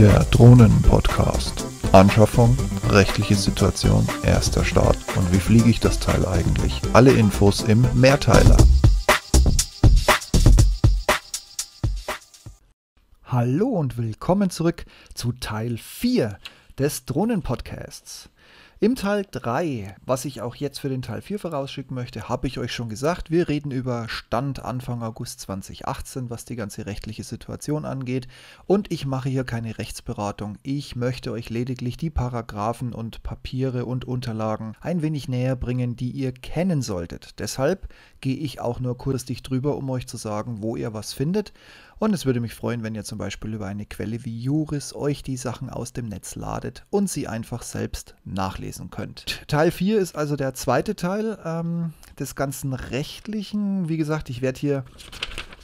Der Drohnen-Podcast. Anschaffung, rechtliche Situation, erster Start und wie fliege ich das Teil eigentlich? Alle Infos im Mehrteiler. Hallo und willkommen zurück zu Teil 4 des Drohnen-Podcasts. Im Teil 3, was ich auch jetzt für den Teil 4 vorausschicken möchte, habe ich euch schon gesagt, wir reden über Stand Anfang August 2018, was die ganze rechtliche Situation angeht. Und ich mache hier keine Rechtsberatung. Ich möchte euch lediglich die Paragraphen und Papiere und Unterlagen ein wenig näher bringen, die ihr kennen solltet. Deshalb gehe ich auch nur kurzlich drüber, um euch zu sagen, wo ihr was findet. Und es würde mich freuen, wenn ihr zum Beispiel über eine Quelle wie Juris euch die Sachen aus dem Netz ladet und sie einfach selbst nachlesen könnt. Teil 4 ist also der zweite Teil ähm, des ganzen rechtlichen. Wie gesagt, ich werde hier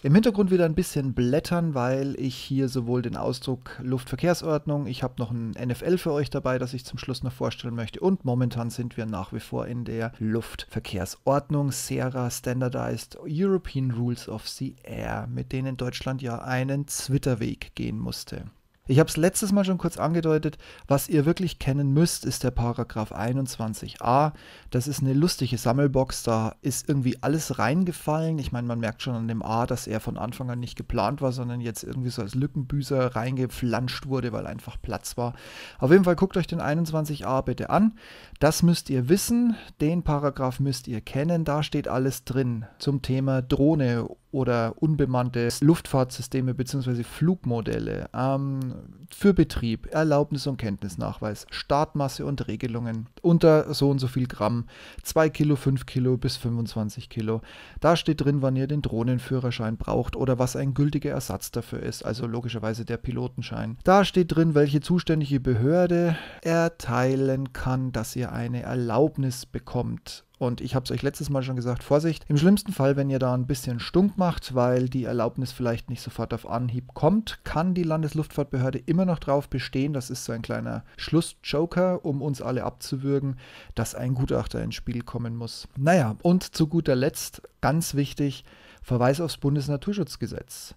im Hintergrund wieder ein bisschen blättern, weil ich hier sowohl den Ausdruck Luftverkehrsordnung, ich habe noch ein NFL für euch dabei, das ich zum Schluss noch vorstellen möchte und momentan sind wir nach wie vor in der Luftverkehrsordnung SERA Standardized European Rules of the Air, mit denen Deutschland ja einen Zwitterweg gehen musste. Ich habe es letztes Mal schon kurz angedeutet. Was ihr wirklich kennen müsst, ist der Paragraph 21a. Das ist eine lustige Sammelbox. Da ist irgendwie alles reingefallen. Ich meine, man merkt schon an dem A, dass er von Anfang an nicht geplant war, sondern jetzt irgendwie so als Lückenbüßer reingeflanscht wurde, weil einfach Platz war. Auf jeden Fall guckt euch den 21a bitte an. Das müsst ihr wissen. Den Paragraph müsst ihr kennen. Da steht alles drin zum Thema Drohne oder unbemannte Luftfahrtsysteme bzw. Flugmodelle ähm, für Betrieb, Erlaubnis und Kenntnisnachweis, Startmasse und Regelungen unter so und so viel Gramm, 2 Kilo, 5 Kilo bis 25 Kilo. Da steht drin, wann ihr den Drohnenführerschein braucht oder was ein gültiger Ersatz dafür ist, also logischerweise der Pilotenschein. Da steht drin, welche zuständige Behörde erteilen kann, dass ihr eine Erlaubnis bekommt und ich habe es euch letztes Mal schon gesagt, Vorsicht, im schlimmsten Fall, wenn ihr da ein bisschen stunk macht, weil die Erlaubnis vielleicht nicht sofort auf Anhieb kommt, kann die Landesluftfahrtbehörde immer noch darauf bestehen, das ist so ein kleiner Schlussjoker, um uns alle abzuwürgen, dass ein Gutachter ins Spiel kommen muss. Naja, und zu guter Letzt, ganz wichtig, Verweis aufs Bundesnaturschutzgesetz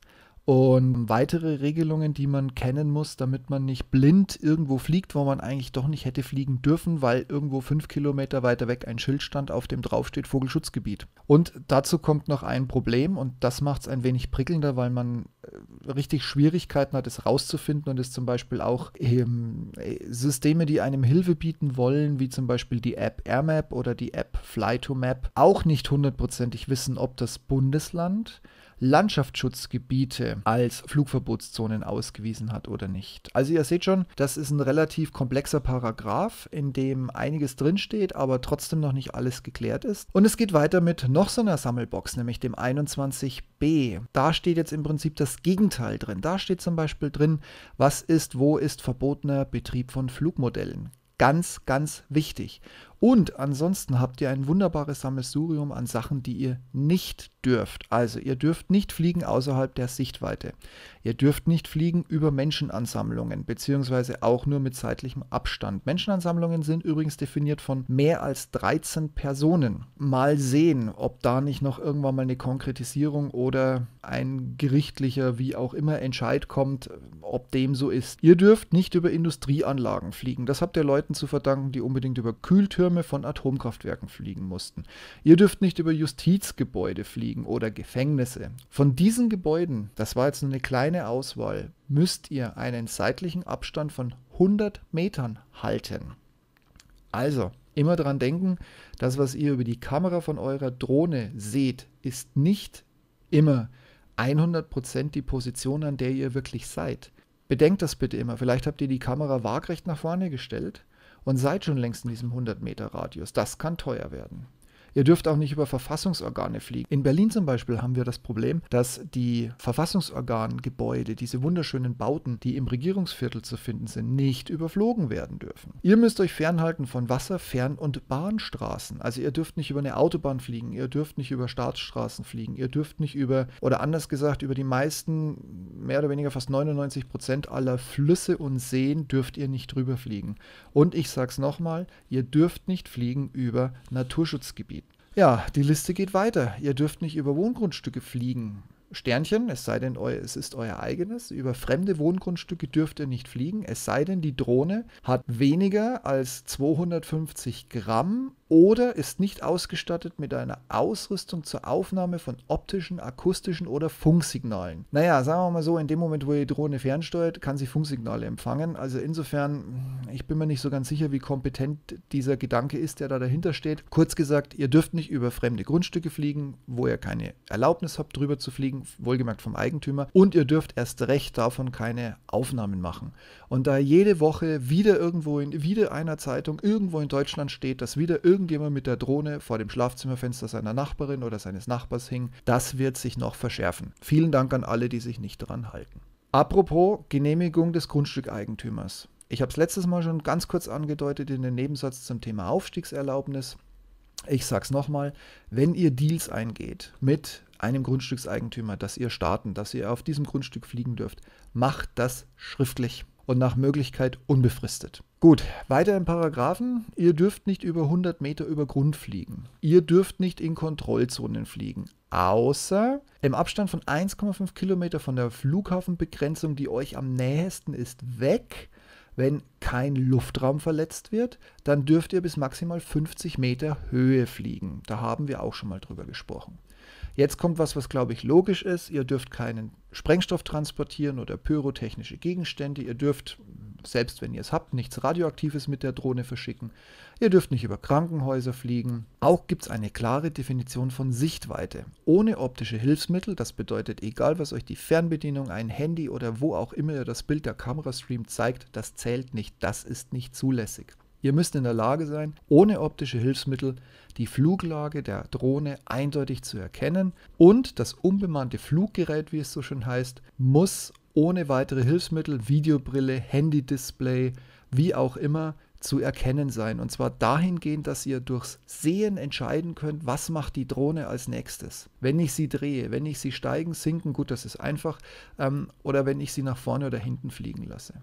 und weitere Regelungen, die man kennen muss, damit man nicht blind irgendwo fliegt, wo man eigentlich doch nicht hätte fliegen dürfen, weil irgendwo fünf Kilometer weiter weg ein Schild stand, auf dem draufsteht Vogelschutzgebiet. Und dazu kommt noch ein Problem und das macht es ein wenig prickelnder, weil man äh, richtig Schwierigkeiten hat, es rauszufinden und es zum Beispiel auch ähm, Systeme, die einem Hilfe bieten wollen, wie zum Beispiel die App AirMap oder die App Fly2Map, auch nicht hundertprozentig wissen, ob das Bundesland Landschaftsschutzgebiete als Flugverbotszonen ausgewiesen hat oder nicht. Also ihr seht schon, das ist ein relativ komplexer Paragraph, in dem einiges drinsteht, aber trotzdem noch nicht alles geklärt ist. Und es geht weiter mit noch so einer Sammelbox, nämlich dem 21b. Da steht jetzt im Prinzip das Gegenteil drin. Da steht zum Beispiel drin, was ist, wo ist verbotener Betrieb von Flugmodellen. Ganz, ganz wichtig. Und ansonsten habt ihr ein wunderbares Sammelsurium an Sachen, die ihr nicht dürft. Also ihr dürft nicht fliegen außerhalb der Sichtweite. Ihr dürft nicht fliegen über Menschenansammlungen, beziehungsweise auch nur mit zeitlichem Abstand. Menschenansammlungen sind übrigens definiert von mehr als 13 Personen. Mal sehen, ob da nicht noch irgendwann mal eine Konkretisierung oder ein gerichtlicher, wie auch immer, Entscheid kommt, ob dem so ist. Ihr dürft nicht über Industrieanlagen fliegen. Das habt ihr Leuten zu verdanken, die unbedingt über Kühltürme Türme von Atomkraftwerken fliegen mussten. Ihr dürft nicht über Justizgebäude fliegen oder Gefängnisse. Von diesen Gebäuden, das war jetzt nur eine kleine Auswahl, müsst ihr einen seitlichen Abstand von 100 Metern halten. Also, immer daran denken, das, was ihr über die Kamera von eurer Drohne seht, ist nicht immer 100% die Position, an der ihr wirklich seid. Bedenkt das bitte immer. Vielleicht habt ihr die Kamera waagrecht nach vorne gestellt und seid schon längst in diesem 100 Meter Radius. Das kann teuer werden. Ihr dürft auch nicht über Verfassungsorgane fliegen. In Berlin zum Beispiel haben wir das Problem, dass die Verfassungsorgangebäude, diese wunderschönen Bauten, die im Regierungsviertel zu finden sind, nicht überflogen werden dürfen. Ihr müsst euch fernhalten von Wasser-, Fern- und Bahnstraßen. Also ihr dürft nicht über eine Autobahn fliegen, ihr dürft nicht über Staatsstraßen fliegen, ihr dürft nicht über, oder anders gesagt, über die meisten, mehr oder weniger fast 99 Prozent aller Flüsse und Seen dürft ihr nicht drüber fliegen. Und ich sag's nochmal, ihr dürft nicht fliegen über Naturschutzgebiete. Ja, die Liste geht weiter. Ihr dürft nicht über Wohngrundstücke fliegen. Sternchen, es sei denn, es ist euer eigenes. Über fremde Wohngrundstücke dürft ihr nicht fliegen, es sei denn, die Drohne hat weniger als 250 Gramm oder ist nicht ausgestattet mit einer Ausrüstung zur Aufnahme von optischen, akustischen oder Funksignalen. Naja, sagen wir mal so, in dem Moment, wo ihr die Drohne fernsteuert, kann sie Funksignale empfangen. Also insofern, ich bin mir nicht so ganz sicher, wie kompetent dieser Gedanke ist, der da dahinter steht. Kurz gesagt, ihr dürft nicht über fremde Grundstücke fliegen, wo ihr keine Erlaubnis habt, drüber zu fliegen, wohlgemerkt vom Eigentümer. Und ihr dürft erst recht davon keine Aufnahmen machen. Und da jede Woche wieder irgendwo in wieder einer Zeitung irgendwo in Deutschland steht, dass wieder irgendjemand mit der Drohne vor dem Schlafzimmerfenster seiner Nachbarin oder seines Nachbars hing, das wird sich noch verschärfen. Vielen Dank an alle, die sich nicht daran halten. Apropos Genehmigung des Grundstückeigentümers. Ich habe es letztes Mal schon ganz kurz angedeutet in den Nebensatz zum Thema Aufstiegserlaubnis. Ich sage es nochmal, wenn ihr Deals eingeht mit einem Grundstückseigentümer, dass ihr starten, dass ihr auf diesem Grundstück fliegen dürft, macht das schriftlich und nach Möglichkeit unbefristet. Gut, weiter im Paragraphen. Ihr dürft nicht über 100 Meter über Grund fliegen. Ihr dürft nicht in Kontrollzonen fliegen. Außer im Abstand von 1,5 Kilometer von der Flughafenbegrenzung, die euch am nähesten ist, weg. Wenn kein Luftraum verletzt wird, dann dürft ihr bis maximal 50 Meter Höhe fliegen. Da haben wir auch schon mal drüber gesprochen. Jetzt kommt was, was glaube ich logisch ist. Ihr dürft keinen Sprengstoff transportieren oder pyrotechnische Gegenstände. Ihr dürft, selbst wenn ihr es habt, nichts Radioaktives mit der Drohne verschicken. Ihr dürft nicht über Krankenhäuser fliegen. Auch gibt es eine klare Definition von Sichtweite. Ohne optische Hilfsmittel, das bedeutet, egal was euch die Fernbedienung, ein Handy oder wo auch immer ihr das Bild der Kamera streamt, zeigt, das zählt nicht, das ist nicht zulässig. Ihr müsst in der Lage sein, ohne optische Hilfsmittel die Fluglage der Drohne eindeutig zu erkennen und das unbemannte Fluggerät, wie es so schön heißt, muss ohne weitere Hilfsmittel, Videobrille, Handy-Display, wie auch immer, zu erkennen sein. Und zwar dahingehend, dass ihr durchs Sehen entscheiden könnt, was macht die Drohne als nächstes. Wenn ich sie drehe, wenn ich sie steigen, sinken, gut, das ist einfach, ähm, oder wenn ich sie nach vorne oder hinten fliegen lasse.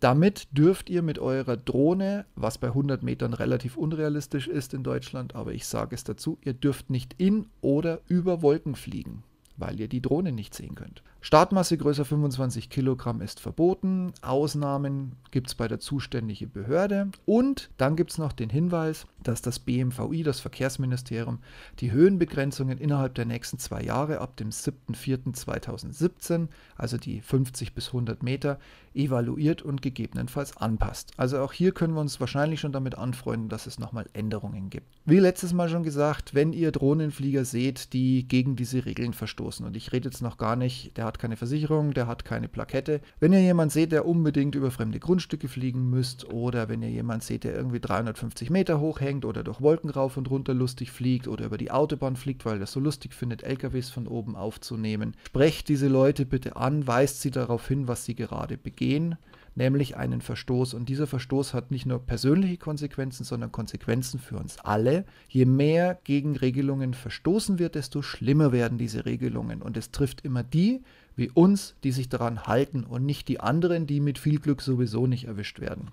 Damit dürft ihr mit eurer Drohne, was bei 100 Metern relativ unrealistisch ist in Deutschland, aber ich sage es dazu, ihr dürft nicht in oder über Wolken fliegen, weil ihr die Drohne nicht sehen könnt. Startmasse größer 25 Kilogramm ist verboten. Ausnahmen gibt es bei der zuständigen Behörde. Und dann gibt es noch den Hinweis, dass das BMVI, das Verkehrsministerium, die Höhenbegrenzungen innerhalb der nächsten zwei Jahre ab dem 7.4.2017, also die 50 bis 100 Meter, evaluiert und gegebenenfalls anpasst. Also auch hier können wir uns wahrscheinlich schon damit anfreunden, dass es nochmal Änderungen gibt. Wie letztes Mal schon gesagt, wenn ihr Drohnenflieger seht, die gegen diese Regeln verstoßen, und ich rede jetzt noch gar nicht, der hat hat keine Versicherung, der hat keine Plakette. Wenn ihr jemanden seht, der unbedingt über fremde Grundstücke fliegen müsst oder wenn ihr jemanden seht, der irgendwie 350 Meter hoch hängt oder durch Wolken rauf und runter lustig fliegt oder über die Autobahn fliegt, weil es so lustig findet, LKWs von oben aufzunehmen, sprecht diese Leute bitte an, weist sie darauf hin, was sie gerade begehen nämlich einen Verstoß. Und dieser Verstoß hat nicht nur persönliche Konsequenzen, sondern Konsequenzen für uns alle. Je mehr gegen Regelungen verstoßen wird, desto schlimmer werden diese Regelungen. Und es trifft immer die wie uns, die sich daran halten und nicht die anderen, die mit viel Glück sowieso nicht erwischt werden.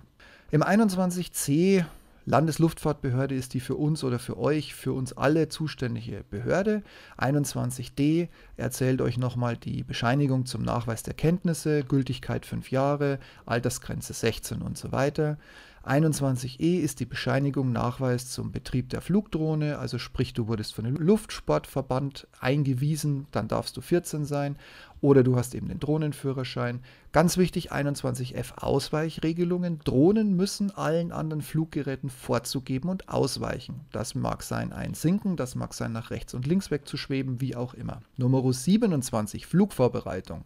Im 21c Landesluftfahrtbehörde ist die für uns oder für euch, für uns alle zuständige Behörde. 21d erzählt euch nochmal die Bescheinigung zum Nachweis der Kenntnisse, Gültigkeit 5 Jahre, Altersgrenze 16 und so weiter. 21e ist die Bescheinigung Nachweis zum Betrieb der Flugdrohne, also sprich, du wurdest von dem Luftsportverband eingewiesen, dann darfst du 14 sein oder du hast eben den Drohnenführerschein. Ganz wichtig, 21f Ausweichregelungen. Drohnen müssen allen anderen Fluggeräten vorzugeben und ausweichen. Das mag sein ein Sinken, das mag sein nach rechts und links wegzuschweben, wie auch immer. Nummer 27 Flugvorbereitung.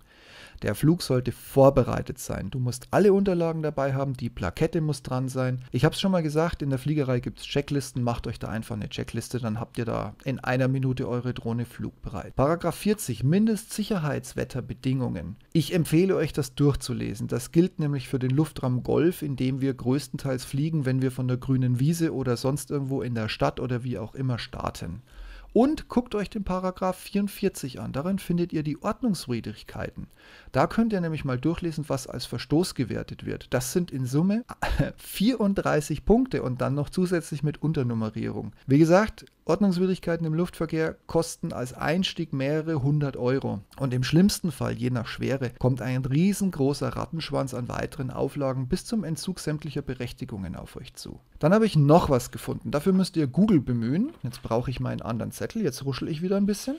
Der Flug sollte vorbereitet sein. Du musst alle Unterlagen dabei haben, die Plakette muss dran sein. Ich habe es schon mal gesagt, in der Fliegerei gibt es Checklisten. Macht euch da einfach eine Checkliste, dann habt ihr da in einer Minute eure Drohne flugbereit. Paragraph 40 Mindestsicherheitswetterbedingungen. Ich empfehle euch, das durchzulesen. Das gilt nämlich für den Luftraum Golf, in dem wir größtenteils fliegen, wenn wir von der grünen Wiese oder sonst irgendwo in der Stadt oder wie auch immer starten. Und guckt euch den Paragraph 44 an. Darin findet ihr die Ordnungswidrigkeiten. Da könnt ihr nämlich mal durchlesen, was als Verstoß gewertet wird. Das sind in Summe 34 Punkte und dann noch zusätzlich mit Unternummerierung. Wie gesagt, Ordnungswidrigkeiten im Luftverkehr kosten als Einstieg mehrere hundert Euro. Und im schlimmsten Fall, je nach Schwere, kommt ein riesengroßer Rattenschwanz an weiteren Auflagen bis zum Entzug sämtlicher Berechtigungen auf euch zu. Dann habe ich noch was gefunden. Dafür müsst ihr Google bemühen. Jetzt brauche ich meinen anderen Zettel. Jetzt ruschel ich wieder ein bisschen.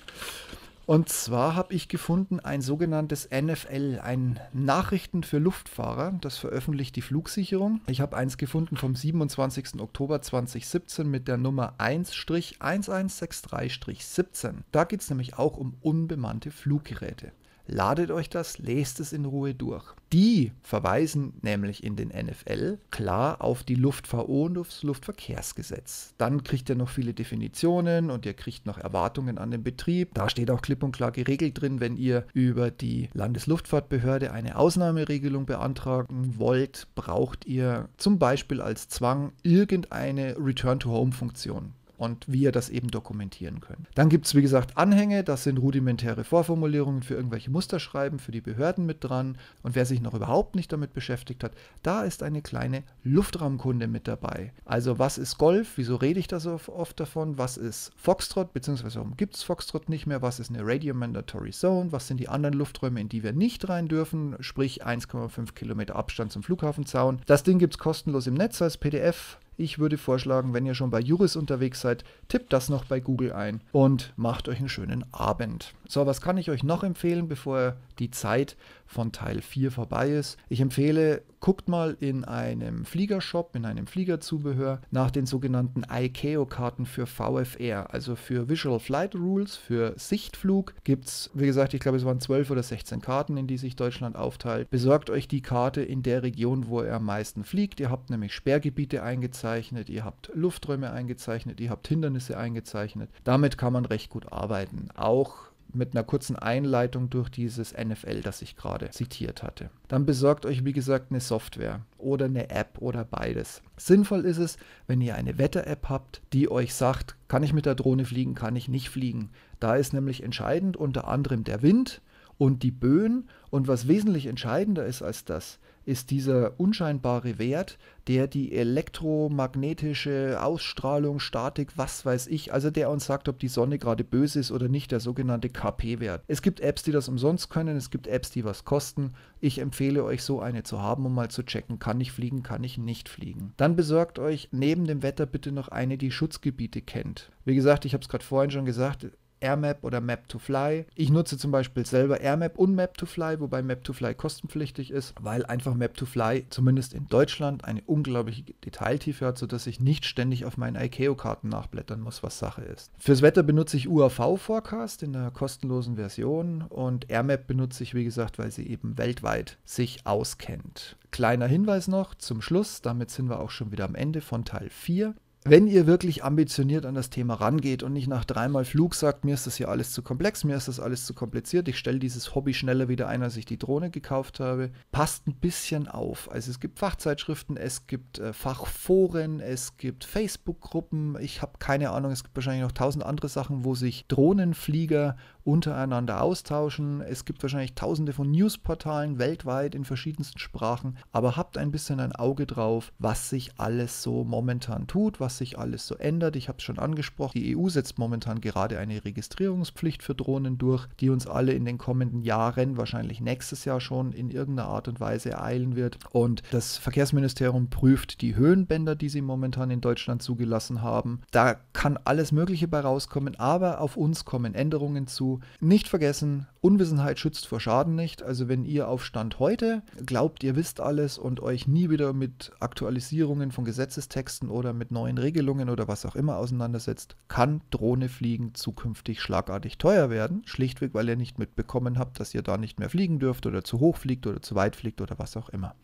Und zwar habe ich gefunden ein sogenanntes NFL, ein Nachrichten für Luftfahrer. Das veröffentlicht die Flugsicherung. Ich habe eins gefunden vom 27. Oktober 2017 mit der Nummer 1-1163-17. Da geht es nämlich auch um unbemannte Fluggeräte. Ladet euch das, lest es in Ruhe durch. Die verweisen nämlich in den NFL klar auf die Luftfahrt- und aufs Luftverkehrsgesetz. Dann kriegt ihr noch viele Definitionen und ihr kriegt noch Erwartungen an den Betrieb. Da steht auch klipp und klar geregelt drin, wenn ihr über die Landesluftfahrtbehörde eine Ausnahmeregelung beantragen wollt, braucht ihr zum Beispiel als Zwang irgendeine Return-to-Home-Funktion und wie ihr das eben dokumentieren könnt. Dann gibt es, wie gesagt, Anhänge, das sind rudimentäre Vorformulierungen für irgendwelche Musterschreiben, für die Behörden mit dran. Und wer sich noch überhaupt nicht damit beschäftigt hat, da ist eine kleine Luftraumkunde mit dabei. Also was ist Golf? Wieso rede ich da so oft davon? Was ist Foxtrot? Beziehungsweise warum gibt es Foxtrot nicht mehr? Was ist eine Radio Mandatory Zone? Was sind die anderen Lufträume, in die wir nicht rein dürfen? Sprich 1,5 Kilometer Abstand zum Flughafenzaun. Das Ding gibt es kostenlos im Netz als PDF. Ich würde vorschlagen, wenn ihr schon bei Juris unterwegs seid, tippt das noch bei Google ein und macht euch einen schönen Abend. So, was kann ich euch noch empfehlen, bevor die Zeit von Teil 4 vorbei ist? Ich empfehle, guckt mal in einem Fliegershop, in einem Fliegerzubehör nach den sogenannten ICAO-Karten für VFR, also für Visual Flight Rules, für Sichtflug. Gibt es, wie gesagt, ich glaube, es waren 12 oder 16 Karten, in die sich Deutschland aufteilt. Besorgt euch die Karte in der Region, wo ihr am meisten fliegt. Ihr habt nämlich Sperrgebiete eingezeichnet, ihr habt Lufträume eingezeichnet, ihr habt Hindernisse eingezeichnet. Damit kann man recht gut arbeiten. Auch mit einer kurzen Einleitung durch dieses NFL, das ich gerade zitiert hatte. Dann besorgt euch, wie gesagt, eine Software oder eine App oder beides. Sinnvoll ist es, wenn ihr eine Wetter-App habt, die euch sagt, kann ich mit der Drohne fliegen, kann ich nicht fliegen. Da ist nämlich entscheidend unter anderem der Wind und die Böen und was wesentlich entscheidender ist als das, ist dieser unscheinbare Wert, der die elektromagnetische Ausstrahlung, Statik, was weiß ich, also der uns sagt, ob die Sonne gerade böse ist oder nicht, der sogenannte KP-Wert. Es gibt Apps, die das umsonst können, es gibt Apps, die was kosten. Ich empfehle euch so eine zu haben, um mal zu checken, kann ich fliegen, kann ich nicht fliegen. Dann besorgt euch neben dem Wetter bitte noch eine, die Schutzgebiete kennt. Wie gesagt, ich habe es gerade vorhin schon gesagt, AirMap oder Map2Fly. Ich nutze zum Beispiel selber AirMap und Map2Fly, wobei Map2Fly kostenpflichtig ist, weil einfach Map2Fly zumindest in Deutschland eine unglaubliche Detailtiefe hat, sodass ich nicht ständig auf meinen ICAO-Karten nachblättern muss, was Sache ist. Fürs Wetter benutze ich UAV-Forecast in der kostenlosen Version und AirMap benutze ich, wie gesagt, weil sie eben weltweit sich auskennt. Kleiner Hinweis noch zum Schluss, damit sind wir auch schon wieder am Ende von Teil 4 wenn ihr wirklich ambitioniert an das Thema rangeht und nicht nach dreimal Flug sagt, mir ist das hier alles zu komplex, mir ist das alles zu kompliziert, ich stelle dieses Hobby schneller wieder ein, als ich die Drohne gekauft habe, passt ein bisschen auf. Also es gibt Fachzeitschriften, es gibt äh, Fachforen, es gibt Facebook-Gruppen, ich habe keine Ahnung, es gibt wahrscheinlich noch tausend andere Sachen, wo sich Drohnenflieger untereinander austauschen. Es gibt wahrscheinlich tausende von Newsportalen weltweit in verschiedensten Sprachen, aber habt ein bisschen ein Auge drauf, was sich alles so momentan tut, was sich alles so ändert. Ich habe es schon angesprochen, die EU setzt momentan gerade eine Registrierungspflicht für Drohnen durch, die uns alle in den kommenden Jahren, wahrscheinlich nächstes Jahr schon, in irgendeiner Art und Weise ereilen wird. Und das Verkehrsministerium prüft die Höhenbänder, die sie momentan in Deutschland zugelassen haben. Da kann alles Mögliche bei rauskommen, aber auf uns kommen Änderungen zu, nicht vergessen, Unwissenheit schützt vor Schaden nicht. Also wenn ihr auf Stand heute glaubt, ihr wisst alles und euch nie wieder mit Aktualisierungen von Gesetzestexten oder mit neuen Regelungen oder was auch immer auseinandersetzt, kann Drohne fliegen zukünftig schlagartig teuer werden. Schlichtweg, weil ihr nicht mitbekommen habt, dass ihr da nicht mehr fliegen dürft oder zu hoch fliegt oder zu weit fliegt oder was auch immer.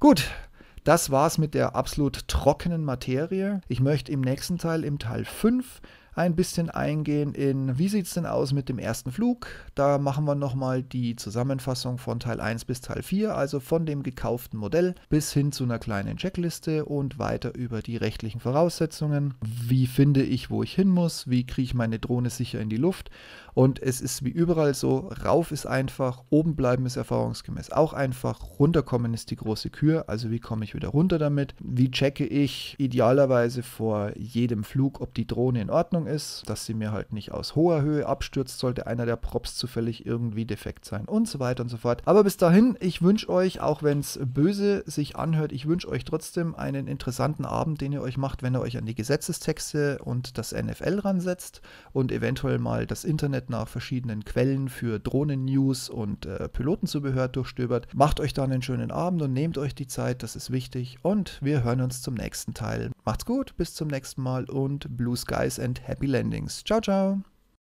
Gut, das war's mit der absolut trockenen Materie. Ich möchte im nächsten Teil, im Teil 5, ein bisschen eingehen in, wie sieht es denn aus mit dem ersten Flug. Da machen wir nochmal die Zusammenfassung von Teil 1 bis Teil 4, also von dem gekauften Modell bis hin zu einer kleinen Checkliste und weiter über die rechtlichen Voraussetzungen. Wie finde ich, wo ich hin muss? Wie kriege ich meine Drohne sicher in die Luft? Und es ist wie überall so, rauf ist einfach, oben bleiben ist erfahrungsgemäß auch einfach, runterkommen ist die große Kür. Also wie komme ich wieder runter damit? Wie checke ich idealerweise vor jedem Flug, ob die Drohne in Ordnung ist, dass sie mir halt nicht aus hoher Höhe abstürzt, sollte einer der Props zufällig irgendwie defekt sein und so weiter und so fort. Aber bis dahin, ich wünsche euch, auch wenn es böse sich anhört, ich wünsche euch trotzdem einen interessanten Abend, den ihr euch macht, wenn ihr euch an die Gesetzestexte und das NFL ransetzt und eventuell mal das Internet Internet nach verschiedenen Quellen für Drohnen-News und äh, Pilotenzubehör durchstöbert. Macht euch dann einen schönen Abend und nehmt euch die Zeit, das ist wichtig. Und wir hören uns zum nächsten Teil. Macht's gut, bis zum nächsten Mal und Blue Skies and Happy Landings. Ciao, ciao.